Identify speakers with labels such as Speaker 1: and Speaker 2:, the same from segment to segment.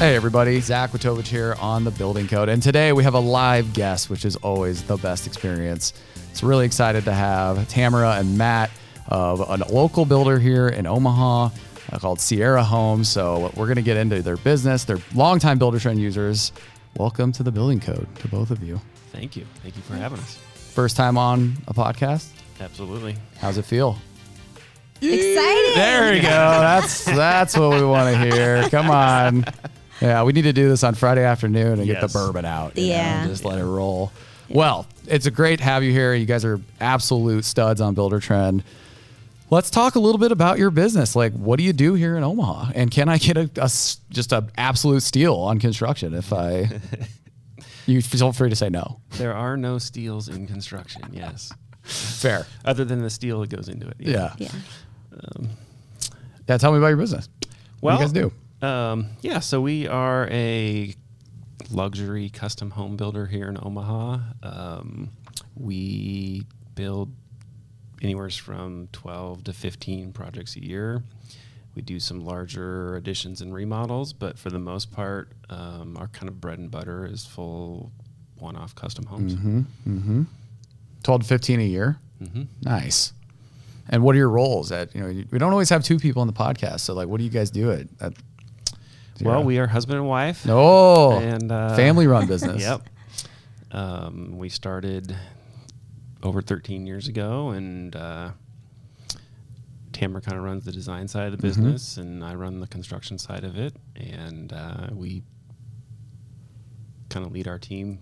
Speaker 1: Hey everybody, Zach Watovich here on the Building Code, and today we have a live guest, which is always the best experience. It's really excited to have Tamarah and Matt of a local builder here in Omaha uh, called Sierra Homes. So we're going to get into their business. They're longtime Buildertrend users. Welcome to the Building Code to both of you.
Speaker 2: Thank you. Thank you for having us.
Speaker 1: First time on a podcast.
Speaker 2: Absolutely.
Speaker 1: How's it feel?
Speaker 3: Exciting.
Speaker 1: There we go. That's that's what we want to hear. Come on. Yeah, we need to do this on Friday afternoon and get the bourbon out. you know,
Speaker 3: Yeah.
Speaker 1: and just let it roll. Well, it's a great to have you here. You guys are absolute studs on Buildertrend. Let's talk a little bit about your business. Like, what do you do here in Omaha? And can I get a just a absolute steal on construction if I? you feel free to say no.
Speaker 2: There are no steals in construction, yes.
Speaker 1: Fair.
Speaker 2: Other than the steel that goes into it.
Speaker 1: Yeah.
Speaker 3: Yeah.
Speaker 1: Yeah. Um, tell me about your business.
Speaker 2: Well,
Speaker 1: what do you guys do?
Speaker 2: Um, yeah, so we are a luxury custom home builder here in Omaha. Um, we build anywhere from 12 to 15 projects a year. We do some larger additions and remodels, but for the most part, um, our kind of bread and butter is full one off custom homes.
Speaker 1: Mm-hmm. 12 to 15 a year.
Speaker 2: Mm-hmm.
Speaker 1: Nice. And what are your roles at, you know, we don't always have two people on the podcast. So like, what do you guys do at, at
Speaker 2: Well, we are husband and wife.
Speaker 1: no
Speaker 2: And, uh,
Speaker 1: family run business.
Speaker 2: Yep. Um, we started over 13 years ago, and uh, Tamarah kind of runs the design side of the
Speaker 1: Mm-hmm.
Speaker 2: business, and I run the construction side of it. And uh, we kind of lead our team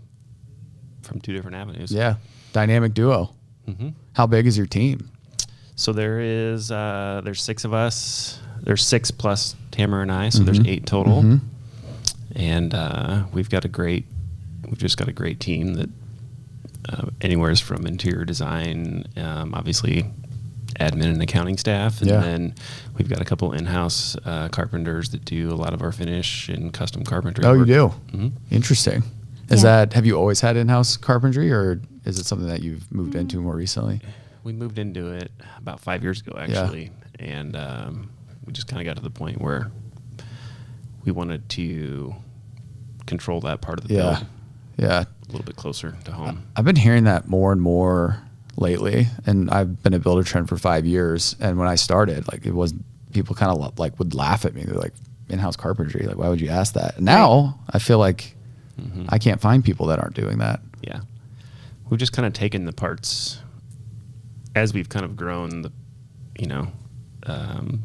Speaker 2: from two different avenues.
Speaker 1: Yeah. Dynamic duo.
Speaker 2: hmm
Speaker 1: How big is your team?
Speaker 2: So there is uh, there's six of us. There's six plus Tamarah and I, so there's
Speaker 1: Mhm.
Speaker 2: eight total.
Speaker 1: Mhm.
Speaker 2: and uh, we've got a great we've just got a great team that uh, anywhere's from interior design um, obviously admin and accounting staff and
Speaker 1: Yeah.
Speaker 2: then we've got a couple in-house uh, carpenters that do a lot of our finish and custom carpentry
Speaker 1: Oh, you
Speaker 2: work.
Speaker 1: do?
Speaker 2: Mhm.
Speaker 1: Interesting. Is
Speaker 3: Yeah.
Speaker 1: that, have you always had in-house carpentry or is it something that you've moved
Speaker 3: Mm.
Speaker 1: into more recently?
Speaker 2: we moved into it about five years ago actually and um, we just kind of got to the point where we wanted to control that part of the
Speaker 1: Yeah.
Speaker 2: build
Speaker 1: Yeah.
Speaker 2: a little bit closer to home
Speaker 1: I've been hearing that more and more lately, and I've been a Buildertrend for five years. And when I started, like it was people kind of like would laugh at me. They're like, "In-house carpentry, like why would you ask that?" Now I feel like
Speaker 2: Mhm.
Speaker 1: I can't find people that aren't doing that.
Speaker 2: Yeah. We've just kind of taken the parts as we've kind of grown the, you know, um,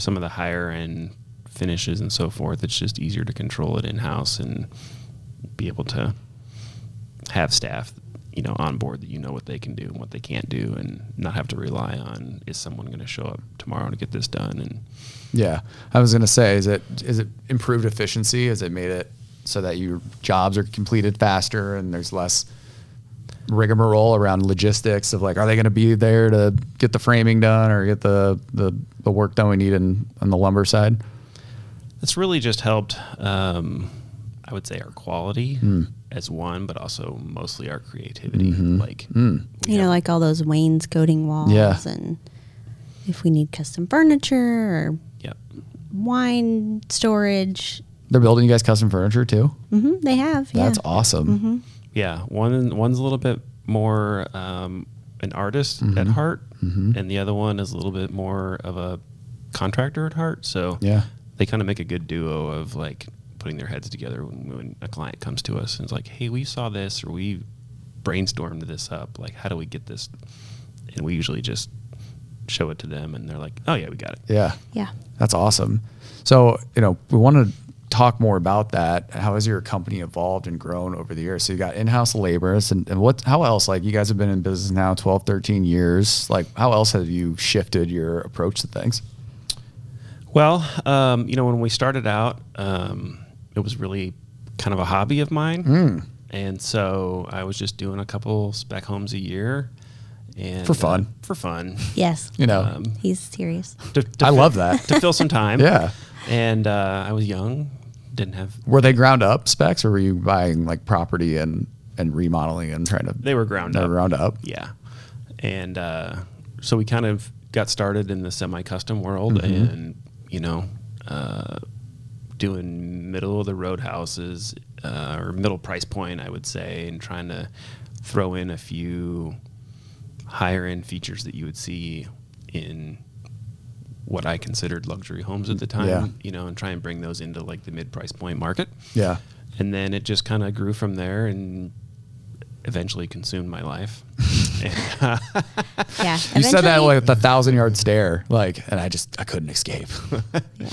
Speaker 2: some of the higher end finishes and so forth. It's just easier to control it in house and be able to have staff, you know, on board that you know what they can do and what they can't do and not have to rely on is someone going to show up tomorrow to get this done and
Speaker 1: Yeah, I was gonna say, is it is it improved efficiency? Has it made it so that your jobs are completed faster and there's less rigmarole around logistics of like, are they gonna be there to get the framing done or get the the, the work done we need in on the lumber side?
Speaker 2: It's really just helped, um, I would say, our quality
Speaker 1: Hmm.
Speaker 2: as one, but also mostly our creativity.
Speaker 1: Mhm.
Speaker 2: Like,
Speaker 1: Mm.
Speaker 3: You know,
Speaker 2: have-
Speaker 3: like all those wainscoting walls
Speaker 1: Yeah.
Speaker 3: and if we need custom furniture or
Speaker 2: yep.
Speaker 3: wine storage.
Speaker 1: They're building you guys custom furniture too.
Speaker 3: Mm-hmm, they have. Yeah.
Speaker 1: That's awesome.
Speaker 3: hmm
Speaker 2: Yeah, one one's a little bit more um, an artist at
Speaker 1: Mhm.
Speaker 2: heart,
Speaker 1: Mhm.
Speaker 2: and the other one is a little bit more of a contractor at heart. So
Speaker 1: Yeah.
Speaker 2: they kind of make a good duo of like putting their heads together when, when a client comes to us and is like, "Hey, we saw this, or we brainstormed this up. Like, how do we get this?" And we usually just show it to them, and they're like, "Oh yeah, we got it."
Speaker 1: Yeah.
Speaker 3: Yeah.
Speaker 1: That's awesome. So, you know, we want to talk more about that. How has your company evolved and grown over the years? So you got in-house laborers and, and what, how else, like you guys have been in business now 12, 13 years. Like how else have you shifted your approach to things?
Speaker 2: Well, um, you know, when we started out, um, it was really kind of a hobby of mine.
Speaker 1: Mm.
Speaker 2: And so I was just doing a couple spec homes a year. And,
Speaker 1: For fun.
Speaker 2: uh, for fun.
Speaker 3: Yes.
Speaker 1: You know,
Speaker 2: Um,
Speaker 3: He's serious.
Speaker 2: to, to
Speaker 1: I
Speaker 2: fi-
Speaker 1: love that.
Speaker 2: To fill some time.
Speaker 1: Yeah.
Speaker 2: And uh, I was young, didn't have.
Speaker 1: Were they ground up specs or were you buying like property and, and remodeling and trying to,
Speaker 2: They were ground up.
Speaker 1: ground up?
Speaker 2: Yeah. And uh, so we kind of got started in the semi custom world
Speaker 1: Mhm.
Speaker 2: and, you know, uh, doing middle of the road houses uh, or middle price point, I would say, and trying to throw in a few higher end features that you would see in what I considered luxury homes at the time,
Speaker 1: Yeah.
Speaker 2: you know, and try and bring those into like the mid price point market.
Speaker 1: Yeah.
Speaker 2: And then it just kind of grew from there and eventually consumed my life. And, uh,
Speaker 3: Yeah.
Speaker 1: You said that with a thousand yard stare, like, and I just I couldn't escape.
Speaker 3: Yeah.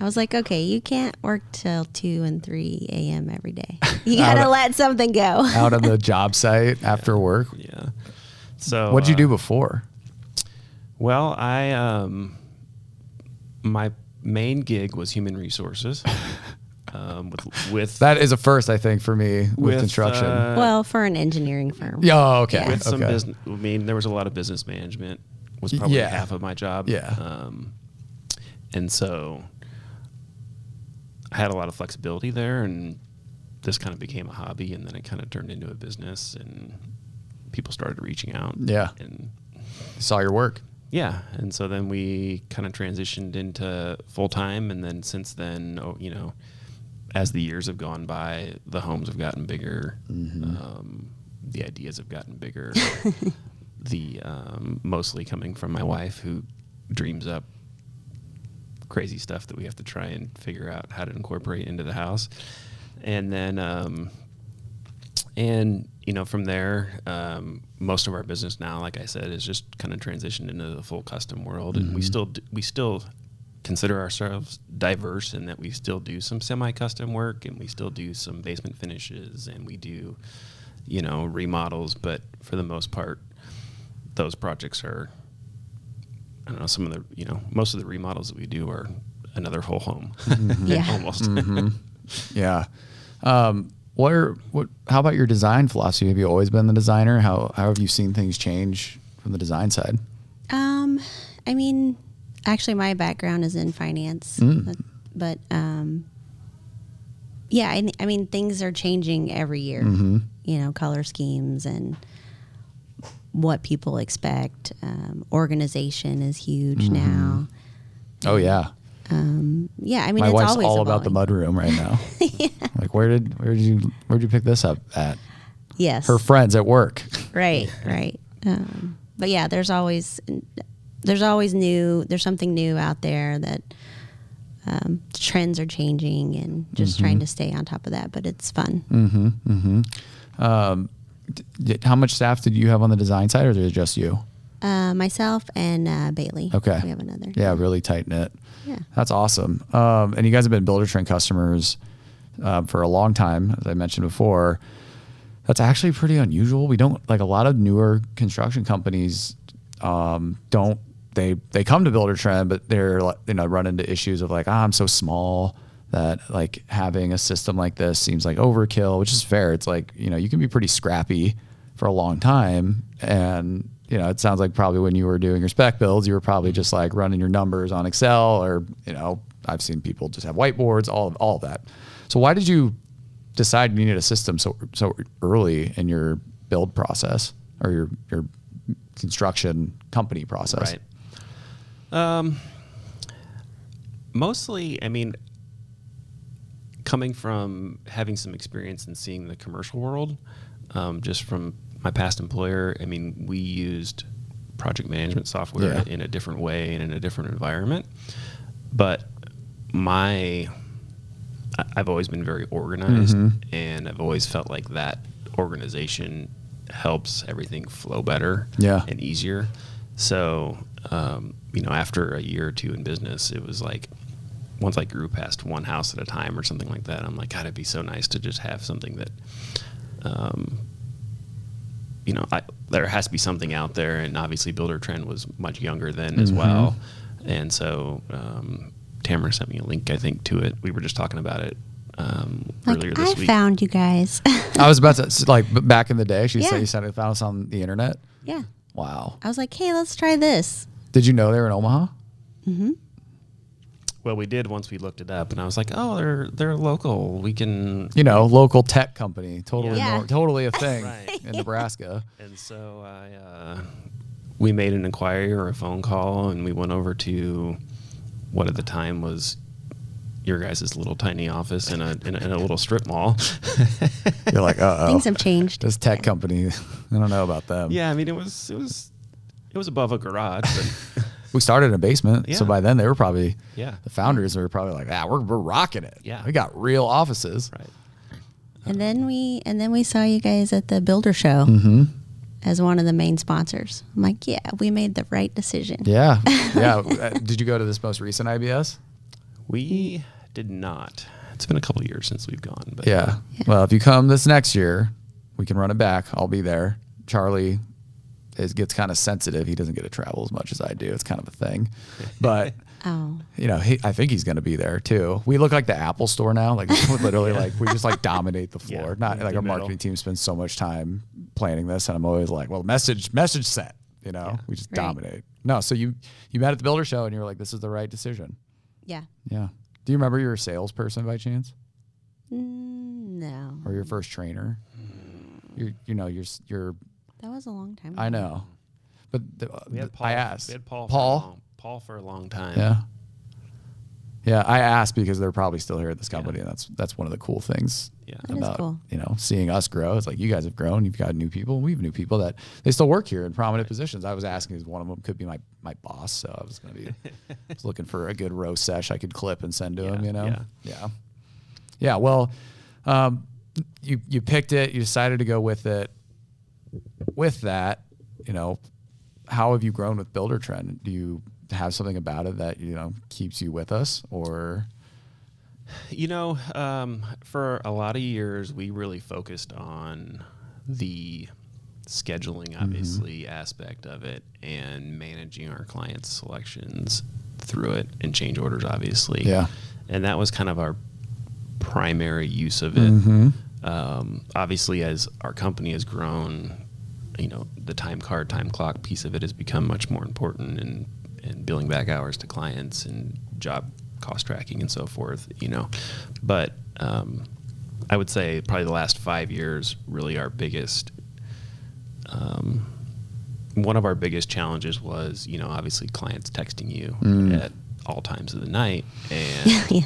Speaker 3: I was like, okay, you can't work till two and three a.m. every day. You gotta
Speaker 1: Out-
Speaker 3: let something go.
Speaker 1: Out on the job site after work.
Speaker 2: yeah. So
Speaker 1: What'd you
Speaker 2: uh,
Speaker 1: do before?
Speaker 2: Well, I um, my main gig was human resources. um, with with
Speaker 1: That is a first, I think, for me with,
Speaker 2: With,
Speaker 1: construction.
Speaker 2: uh,
Speaker 3: well, for an engineering firm.
Speaker 1: yeah, oh, okay.
Speaker 3: Yeah.
Speaker 2: with some
Speaker 1: okay.
Speaker 2: business. I mean, there was a lot of business management. Was probably
Speaker 1: yeah.
Speaker 2: half of my job.
Speaker 1: Yeah.
Speaker 2: Um, and so I had a lot of flexibility there, and this kind of became a hobby, and then it kind of turned into a business, and people started reaching out.
Speaker 1: Yeah.
Speaker 2: And
Speaker 1: Saw your work.
Speaker 2: Yeah, and so then we kind of transitioned into full time, and then since then, oh, you know, as the years have gone by, the homes have gotten bigger, um, the ideas have gotten bigger. the um, mostly coming from my wife, who dreams up crazy stuff that we have to try and figure out how to incorporate into the house, and then um, and you know from there um, most of our business now like i said is just kind of transitioned into the full custom world. And we still d- we still consider ourselves diverse in that we still do some semi-custom work and we still do some basement finishes and we do you know remodels. But for the most part those projects are i don't know some of the you know most of the remodels that we do are another whole home.
Speaker 3: Yeah.
Speaker 2: almost.
Speaker 1: Yeah. Um, what are what? How about your design philosophy? Have you always been the designer? How how have you seen things change from the design side?
Speaker 3: Um, I mean, actually, my background is in finance,
Speaker 1: Mm.
Speaker 3: but, but um, yeah, I, I mean, things are changing every year.
Speaker 1: Mm-hmm.
Speaker 3: You know, color schemes and what people expect. Um, organization is huge
Speaker 1: Mm-hmm.
Speaker 3: now.
Speaker 1: Oh yeah,
Speaker 3: Yeah, I mean,
Speaker 1: my
Speaker 3: it's
Speaker 1: wife's
Speaker 3: always
Speaker 1: all about the
Speaker 3: evolving.
Speaker 1: mudroom right now. Like where did where did you where did you pick this up at?
Speaker 3: Yes,
Speaker 1: Her friends at work.
Speaker 3: right, right. Um, but yeah, there's always there's always new. There's something new out there that um, trends are changing, and just
Speaker 1: Mm-hmm.
Speaker 3: trying to stay on top of that. But it's fun.
Speaker 1: D- How much staff did you have on the design side, or is it just you?
Speaker 3: Uh, myself and uh, Bailey.
Speaker 1: Okay.
Speaker 3: we have another.
Speaker 1: Yeah, really tight knit. That's awesome. Um, and you guys have been Buildertrend customers uh, for a long time, as I mentioned before. That's actually pretty unusual. We don't like a lot of newer construction companies um, don't they they come to Buildertrend, but they're you know run into issues of like ah, I'm so small that like having a system like this seems like overkill, which is fair. It's like you know you can be pretty scrappy for a long time, and you know it sounds like probably when you were doing your spec builds, you were probably just like running your numbers on Excel, or you know I've seen people just have whiteboards, all of all of that. So why did you decide you needed a system so so early in your build process or your your construction company process?
Speaker 2: Right. Um, mostly, I mean, coming from having some experience and seeing the commercial world, um, just from my past employer, I mean, we used project management software
Speaker 1: Yeah.
Speaker 2: in a different way and in a different environment. But my, I've always been very organized,
Speaker 1: Mm-hmm.
Speaker 2: and I've always felt like that organization helps everything flow better
Speaker 1: Yeah.
Speaker 2: and easier. So, um, you know, after a year or two in business, it was like once I grew past one house at a time or something like that, I'm like, God, it'd be so nice to just have something that, um, you know, I, there has to be something out there. And obviously, Buildertrend was much younger then as well. And so, um, Tamarah sent me a link, I think, to it. We were just talking about it um, earlier this
Speaker 3: I
Speaker 2: week.
Speaker 3: I found you guys.
Speaker 1: I was about to like back in the day. She
Speaker 3: Yeah.
Speaker 1: said you said it found us on the internet.
Speaker 3: yeah,
Speaker 1: Wow.
Speaker 3: I was like, hey, let's try this.
Speaker 1: Did you know they were in Omaha?
Speaker 2: Well, we did once we looked it up, and I was like, oh, they're they're local. We can
Speaker 1: You know, local tech company, totally,
Speaker 3: Yeah.
Speaker 1: nor- totally a thing
Speaker 2: Right.
Speaker 1: in Nebraska.
Speaker 2: And so I, uh, we made an inquiry or a phone call, and we went over to what at the time was your guys' little tiny office in a in a, in a little strip mall.
Speaker 1: You're like, uh oh.
Speaker 3: Things have changed.
Speaker 1: This tech company, I don't know about them.
Speaker 2: yeah, I mean it was it was it was above a garage, but
Speaker 1: We started in a basement, so by then they were probably
Speaker 2: Yeah.
Speaker 1: The founders were probably like, ah, we're we're rocking it.
Speaker 2: Yeah.
Speaker 1: we got real offices.
Speaker 2: right.
Speaker 3: And then we and then we saw you guys at the Builder Show
Speaker 1: Mm-hmm.
Speaker 3: as one of the main sponsors. I'm like, yeah, we made the right decision.
Speaker 1: Yeah, yeah. Uh, Did you go to this most recent IBS?
Speaker 2: We did not. It's been a couple years since we've gone, but
Speaker 1: Yeah. Well, if you come this next year, we can run it back. I'll be there. Charlie is, gets kind of sensitive. He doesn't get to travel as much as I do. It's kind of a thing. But
Speaker 3: Oh,
Speaker 1: you know, he, I think he's going to be there too. We look like the Apple store now. Like we're literally like we just like dominate the floor.
Speaker 2: Yeah,
Speaker 1: Not like
Speaker 2: the
Speaker 1: our
Speaker 2: middle.
Speaker 1: marketing team spends so much time planning this, and I'm always like, well, message message sent. You know, we just
Speaker 3: Right.
Speaker 1: dominate. No, so you you met at the Builder Show, and you were like, this is the right decision.
Speaker 3: yeah.
Speaker 1: Yeah. Do you remember your salesperson by chance,
Speaker 3: Mm, no,
Speaker 1: or your first trainer? You you know your s- your
Speaker 3: that was a long time. Ago.
Speaker 1: I know, but the,
Speaker 2: we had Paul.
Speaker 1: I asked
Speaker 2: We had Paul.
Speaker 1: Paul.
Speaker 2: For a long, Paul for a long time.
Speaker 1: Yeah. Yeah, I asked because they're probably still here at this company, and that's that's one of the cool things
Speaker 2: Yeah.
Speaker 3: That is
Speaker 1: about
Speaker 3: cool.
Speaker 1: you know seeing us grow. It's like you guys have grown, you've got new people, we have new people that they still work here in prominent positions. I was asking if one of them could be my my boss, so I was gonna be was looking for a good row sesh I could clip and send to him. You know,
Speaker 2: yeah.
Speaker 1: yeah, yeah. Well, um, you you picked it, you decided to go with it. With that, you know, how have you grown with Buildertrend? Do you have something about it that you know keeps you with us, or
Speaker 2: You know, um, for a lot of years, we really focused on the scheduling,
Speaker 1: Mm-hmm.
Speaker 2: obviously, aspect of it and managing our clients' selections through it and change orders, obviously.
Speaker 1: Yeah.
Speaker 2: And that was kind of our primary use of it.
Speaker 1: Mm-hmm.
Speaker 2: Um, obviously, as our company has grown, you know, the time card, time clock piece of it has become much more important and, in billing back hours to clients and job cost tracking and so forth, you know. But um, I would say probably the last five years, really our biggest, um, one of our biggest challenges was, you know, obviously clients texting you
Speaker 1: Mm.
Speaker 2: at all times of the night. And
Speaker 3: yeah.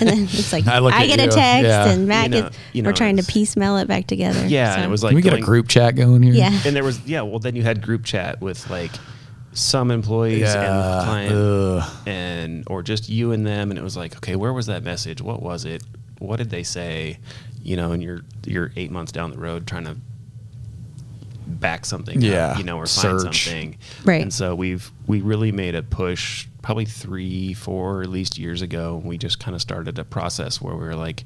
Speaker 3: And then it's like
Speaker 1: I
Speaker 3: I,
Speaker 1: look at
Speaker 3: get a text
Speaker 1: Yeah.
Speaker 3: and Matt
Speaker 2: You know-
Speaker 3: gets.
Speaker 2: you know,
Speaker 3: we're trying to piecemeal it back together.
Speaker 2: yeah, and it was like
Speaker 1: Can we get a group chat going here?
Speaker 3: Yeah.
Speaker 2: and there was yeah well then you had group chat with like some employees and
Speaker 1: Yeah,
Speaker 2: the client
Speaker 1: ugh.
Speaker 2: and or just you and them and it was like okay where was that message what was it what did they say you know and you're you're eight months down the road trying to back something
Speaker 1: Yeah,
Speaker 2: up, you know or find something.
Speaker 3: Right.
Speaker 2: and so we've we really made a push probably three four at least years ago. We just kind of started a process where we were like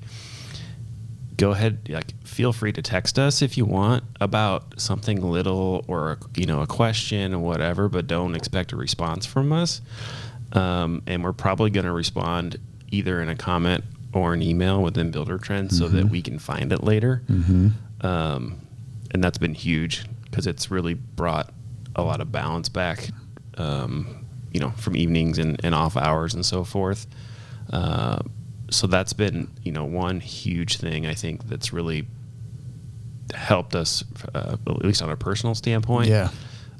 Speaker 2: go ahead like feel free to text us if you want about something little or you know a question or whatever but don't expect a response from us. Um, and we're probably going to respond either in a comment or an email within Buildertrends so that we can find it later. Um, and that's been huge because it's really brought a lot of balance back um, you know from evenings and, and off hours and so forth uh, so that's been you know one huge thing I think that's really helped us uh, at least on a personal standpoint.
Speaker 1: Yeah.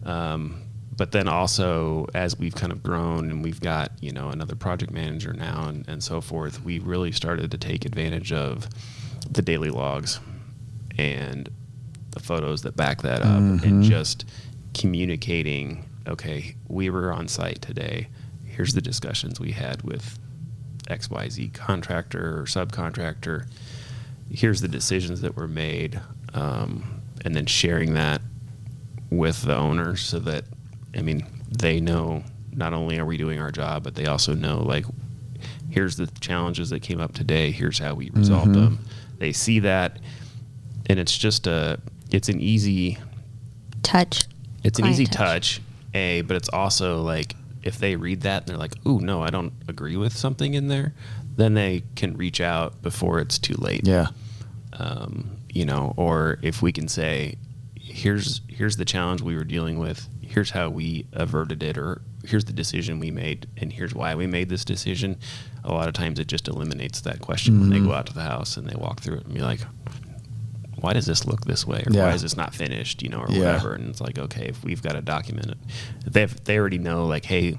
Speaker 2: Um, but then also as we've kind of grown and we've got you know another project manager now and, and so forth, we really started to take advantage of the daily logs and the photos that back that up and just communicating. Okay, we were on site today. Here's the discussions we had with XYZ contractor or subcontractor. Here's the decisions that were made, um, and then sharing that with the owners so that, I mean, they know not only are we doing our job, but they also know like, here's the challenges that came up today. Here's how we resolved them. They see that, and it's just a, it's an easy
Speaker 3: touch.
Speaker 2: it's an easy
Speaker 3: touch.
Speaker 2: touch. a but it's also like if they read that and they're like ooh no i don't agree with something in there then they can reach out before it's too late
Speaker 1: Yeah.
Speaker 2: um, you know or if we can say here's here's the challenge we were dealing with here's how we averted it or here's the decision we made and here's why we made this decision a lot of times it just eliminates that question when they go out to the house and they walk through it and be like why does this look this way or
Speaker 1: Yeah.
Speaker 2: why is this not finished you know or
Speaker 1: Yeah.
Speaker 2: whatever and it's like okay if we've got to document it they, they already know like hey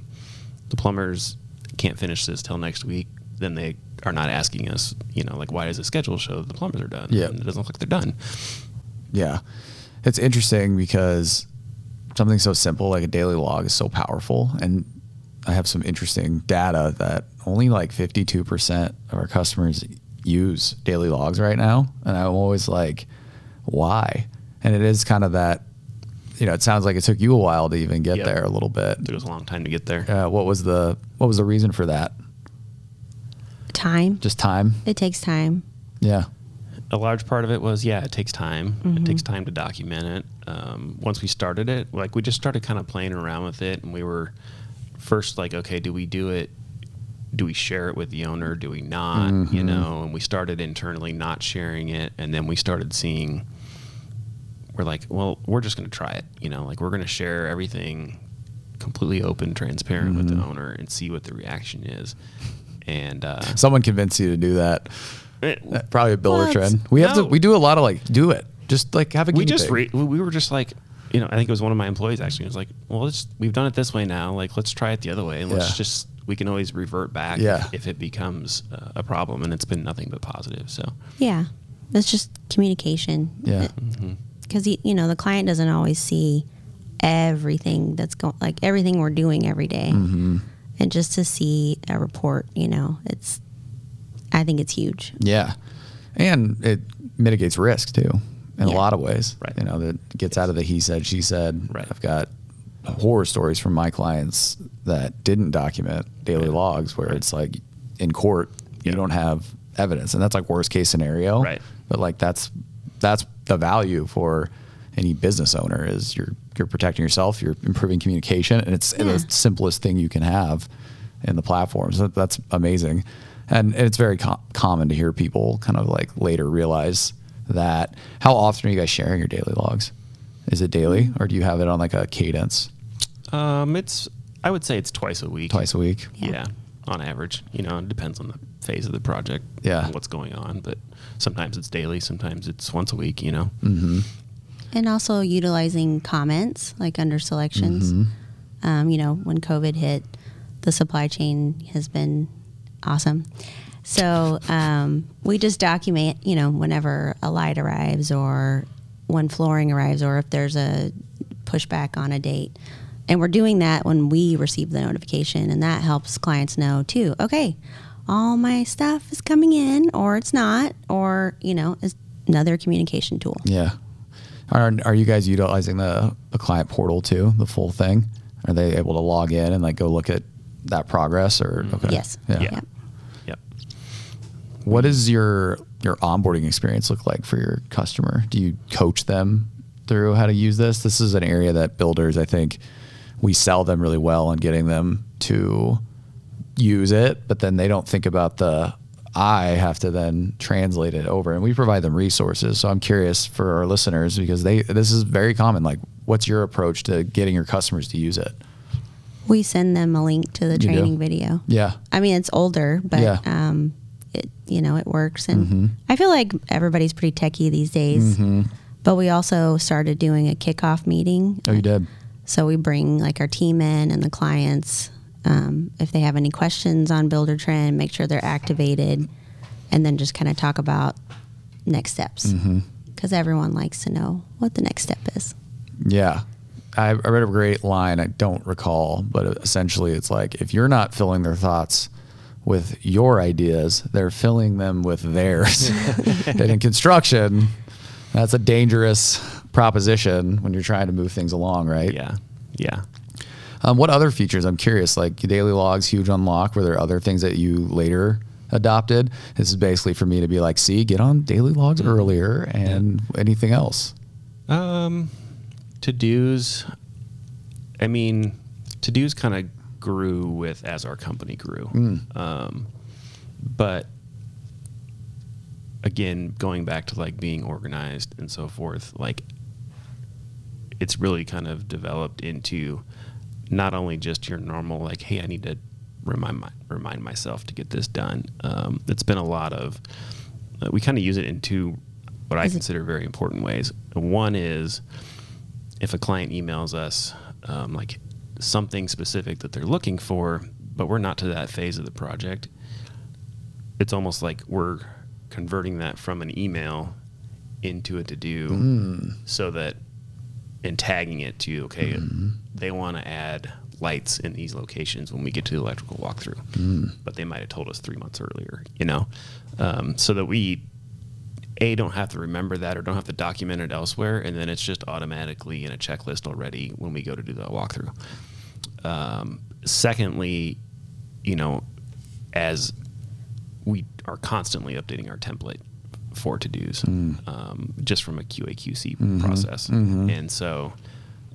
Speaker 2: the plumbers can't finish this till next week then they are not asking us, you know, like why does the schedule show that the plumbers are done?
Speaker 1: Yeah.
Speaker 2: And it doesn't look like they're done.
Speaker 1: Yeah. It's interesting because something so simple like a daily log is so powerful. And I have some interesting data that only like 52% of our customers use daily logs right now. And I'm always like, why? And it is kind of that, you know, it sounds like it took you a while to even get
Speaker 2: Yep.
Speaker 1: there a little bit.
Speaker 2: It took us a long time to get there.
Speaker 1: Uh, what was the what was the reason for that?
Speaker 3: Time.
Speaker 1: Just time?
Speaker 3: It takes time.
Speaker 1: Yeah.
Speaker 2: a large part of it was yeah it takes time it takes time to document it um, once we started it like we just started kind of playing around with it and we were first like okay do we do it do we share it with the owner do we not you know and we started internally not sharing it and then we started seeing we're like well we're just going to try it you know like we're going to share everything completely open transparent with the owner and see what the reaction is and uh,
Speaker 1: Someone convinced you to do that.
Speaker 2: it-
Speaker 1: Uh, Probably a builder
Speaker 3: What?
Speaker 1: trend. We have to we do a lot of like do it. Just like have a
Speaker 2: we just re- we were just like you know i think it was one of my employees actually was like well let's we've done it this way now like let's try it the other way and
Speaker 1: Yeah.
Speaker 2: let's just we can always revert back
Speaker 1: Yeah.
Speaker 2: if, if it becomes uh, a problem and it's been nothing but positive so
Speaker 3: Yeah. It's just communication.
Speaker 1: Yeah.
Speaker 3: Because, you know, the client doesn't always see everything that's going, like everything we're doing every day.
Speaker 1: Mm-hmm.
Speaker 3: And just to see a report, you know, it's, I think it's huge.
Speaker 1: Yeah, and it mitigates risk too in a lot of ways.
Speaker 2: Right.
Speaker 1: You know, that gets out of the he said she said.
Speaker 2: Right.
Speaker 1: I've got horror stories from my clients that didn't document daily
Speaker 2: Right.
Speaker 1: logs, where
Speaker 2: Right.
Speaker 1: it's like in court you
Speaker 2: Yeah.
Speaker 1: don't have evidence, and that's like worst case scenario.
Speaker 2: Right.
Speaker 1: But like that's that's the value for any business owner is you're you're protecting yourself, you're improving communication, and it's
Speaker 3: Yeah.
Speaker 1: the simplest thing you can have in the platforms. That, that's amazing, and it's very com- common to hear people kind of like later realize that. How often are you guys sharing your daily logs? Is it daily, or do you have it on like a cadence
Speaker 2: um, it's i would say it's twice a week
Speaker 1: twice a week?
Speaker 2: yeah.
Speaker 3: Yeah.
Speaker 2: on average you know it depends on the phase of the project
Speaker 1: Yeah.
Speaker 2: and what's going on but sometimes it's daily sometimes it's once a week you know
Speaker 1: Mm-hmm.
Speaker 3: And also utilizing comments like under selections.
Speaker 1: Mm-hmm.
Speaker 3: Um, you know, when COVID hit, the supply chain has been awesome. So um, we just document, you know, whenever a light arrives or when flooring arrives or if there's a pushback on a date. And we're doing that when we receive the notification, and that helps clients know too. Okay, all my stuff is coming in, or it's not, or you know, is another communication tool.
Speaker 1: Yeah. Are, are you guys utilizing the, the client portal too, the full thing? Are they able to log in and like go look at that progress or mm-hmm. okay.
Speaker 3: Yes.
Speaker 1: Yeah.
Speaker 2: Yeah.
Speaker 3: Yep.
Speaker 2: yep
Speaker 1: What does your your onboarding experience look like for your customer? Do you coach them through how to use this? This is an area that builders, I think, we sell them really well on getting them to use it, but then they don't think about the I have to then translate it over, and we provide them resources. So I'm curious for our listeners because they this is very common. Like, what's your approach to getting your customers to use it?
Speaker 3: We send them a link to the
Speaker 1: do?
Speaker 3: training video.
Speaker 1: Yeah,
Speaker 3: I mean, it's older, but
Speaker 1: Yeah.
Speaker 3: um, it you know it works, and I feel like everybody's pretty techie these days. But we also started doing a kickoff meeting.
Speaker 1: oh, you did.
Speaker 3: So we bring like our team in and the clients. Um, if they have any questions on Buildertrend, make sure they're activated, and then just kind of talk about next steps because everyone likes to know what the next step is.
Speaker 1: Yeah. I, I read a great line. I don't recall, but essentially it's like if you're not filling their thoughts with your ideas, they're filling them with theirs. and in construction, that's a dangerous proposition when you're trying to move things along, right?
Speaker 2: yeah yeah
Speaker 1: Um, what other features? I'm curious. Like daily logs, huge unlock. Were there other things that you later adopted? This is basically for me to be like, see, get on daily logs earlier, and anything else.
Speaker 2: Um, to dos. I mean, to dos kind of grew with as our company grew. Um, but again, going back to like being organized and so forth, like it's really kind of developed into not only just your normal like, hey, I need to remind my, remind myself to get this done. Um, it's been a lot of uh, we kind of use it in two what I
Speaker 3: Is it-
Speaker 2: consider very important ways. One is if a client emails us um, like something specific that they're looking for, but we're not to that phase of the project, it's almost like we're converting that from an email into a to do
Speaker 1: Mm.
Speaker 2: so that and tagging it to okay
Speaker 1: Mm-hmm.
Speaker 2: they want to add lights in these locations when we get to the electrical walkthrough
Speaker 1: Mm.
Speaker 2: but they might have told us three months earlier you know um, so that we a don't have to remember that or don't have to document it elsewhere and then it's just automatically in a checklist already when we go to do the walkthrough um, secondly you know as we are constantly updating our template for to dos um, just from a QA QC process. And so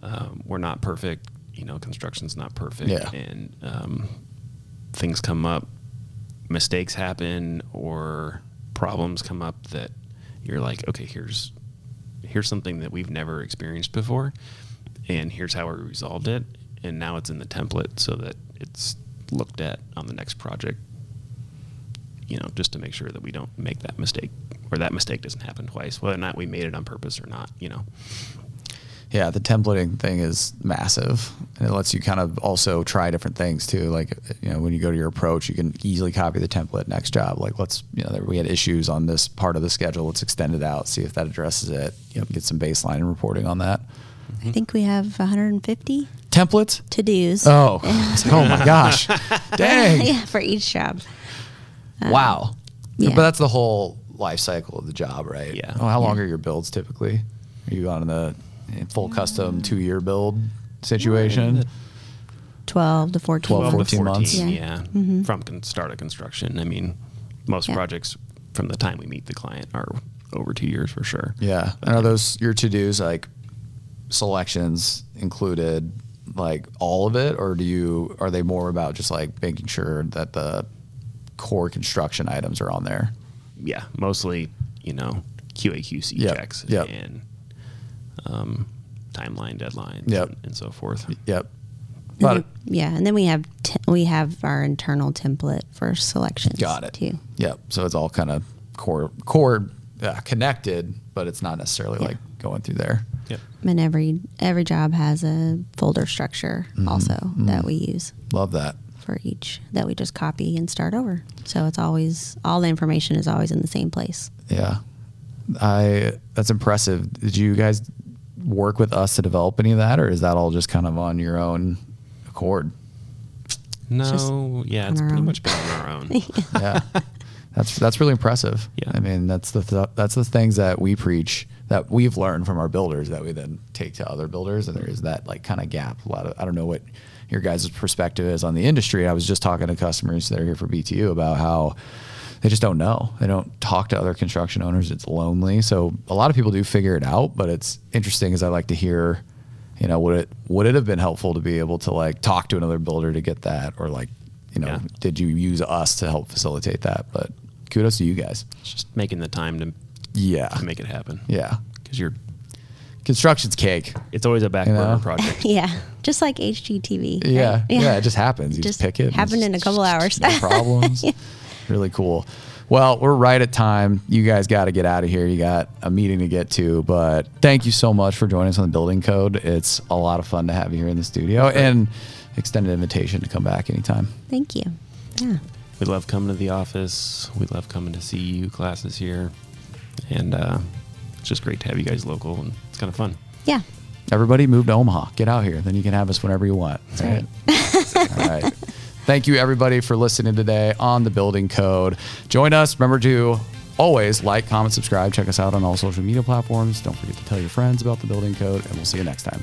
Speaker 2: um, we're not perfect. You know, construction's not perfect.
Speaker 1: Yeah.
Speaker 2: And um, things come up, mistakes happen, or problems come up that you're like, okay, here's here's something that we've never experienced before, and here's how we resolved it, and now it's in the template so that it's looked at on the next project you know, just to make sure that we don't make that mistake or that mistake doesn't happen twice, whether or not we made it on purpose or not, you know.
Speaker 1: Yeah, the templating thing is massive, and it lets you kind of also try different things too. Like, you know, when you go to your approach, you can easily copy the template next job. Like, let's, you know, we had issues on this part of the schedule. Let's extend it out, see if that addresses it. You know, get some baseline reporting on that.
Speaker 3: I think we have 150
Speaker 1: Templates.
Speaker 3: to dos.
Speaker 1: Oh, oh my gosh, dang!
Speaker 3: yeah, for each job.
Speaker 1: Wow.
Speaker 3: yeah.
Speaker 1: But that's the whole life cycle of the job, right?
Speaker 2: Yeah.
Speaker 1: Oh, how long
Speaker 3: Yeah.
Speaker 1: are your builds typically? Are you on the full custom two year build situation?
Speaker 3: 12 to 14
Speaker 1: 12,
Speaker 2: 12 to
Speaker 1: 14 months.
Speaker 2: yeah,
Speaker 3: Yeah. Mm-hmm.
Speaker 2: from start of construction. I mean, most
Speaker 3: Yeah.
Speaker 2: projects from the time we meet the client are over two years for sure.
Speaker 1: Yeah. And are those your to dos like selections included like all of it or do you are they more about just like making sure that the core construction items are on there?
Speaker 2: Yeah, mostly, you know, QA QC
Speaker 1: Yep,
Speaker 2: checks
Speaker 1: yep.
Speaker 2: and um, timeline deadlines
Speaker 1: Yep.
Speaker 2: and, and so forth.
Speaker 1: Yep.
Speaker 3: And
Speaker 1: But
Speaker 3: yeah, and then we have t- we have our internal template for selections.
Speaker 1: got it.
Speaker 3: too.
Speaker 1: Yep. So it's all kind of core core uh, connected, but it's not necessarily
Speaker 3: Yeah.
Speaker 1: like going through there.
Speaker 2: Yep.
Speaker 3: And every every job has a folder structure
Speaker 1: Mm-hmm.
Speaker 3: also that we use
Speaker 1: Love that.
Speaker 3: For each that we just copy and start over. So it's always all the information is always in the same place.
Speaker 1: Yeah. I that's impressive. Did you guys work with us to develop any of that or is that all just kind of on your own accord?
Speaker 2: No,
Speaker 3: just
Speaker 2: yeah,
Speaker 3: on
Speaker 2: it's pretty
Speaker 3: own.
Speaker 2: much been on our own.
Speaker 1: yeah that's that's really impressive
Speaker 2: Yeah.
Speaker 1: i mean that's the th- that's the things that we preach that we've learned from our builders that we then take to other builders and there is that like kind of gap a lot of i don't know what your guys' perspective is on the industry. I was just talking to customers that are here for btu about how they just don't know. They don't talk to other construction owners. It's lonely. So a lot of people do figure it out but it's interesting as i like to hear you know would it would it have been helpful to be able to like talk to another builder to get that? Or like you know
Speaker 2: Yeah.
Speaker 1: did you use us to help facilitate that? But kudos to you guys.
Speaker 2: It's just making the time to,
Speaker 1: yeah.
Speaker 2: to make it happen.
Speaker 1: yeah.
Speaker 2: Because you're,
Speaker 1: construction's cake
Speaker 2: it's always a back
Speaker 1: You
Speaker 2: burner
Speaker 1: know?
Speaker 2: project.
Speaker 3: yeah, just like HGTV. right?
Speaker 1: yeah, yeah it just happens you just,
Speaker 3: Just
Speaker 1: pick it and
Speaker 3: happened in a couple hours.
Speaker 1: no problems really cool well we're right at time you guys got to get out of here you got a meeting to get to but thank you so much for joining us on the building code it's a lot of fun to have you here in the studio and extended invitation to come back anytime
Speaker 3: Thank you. Yeah.
Speaker 2: We love coming to the office. We love coming to see you classes here. And uh, it's just great to have you guys local and it's kind of fun.
Speaker 3: Yeah.
Speaker 1: Everybody move to Omaha. Get out here. Then you can have us whenever you want.
Speaker 3: That's
Speaker 1: All right. Thank you, everybody, for listening today on the Building Code. Join us. Remember to always like, comment, subscribe. Check us out on all social media platforms. Don't forget to tell your friends about the Building Code, and we'll see you next time.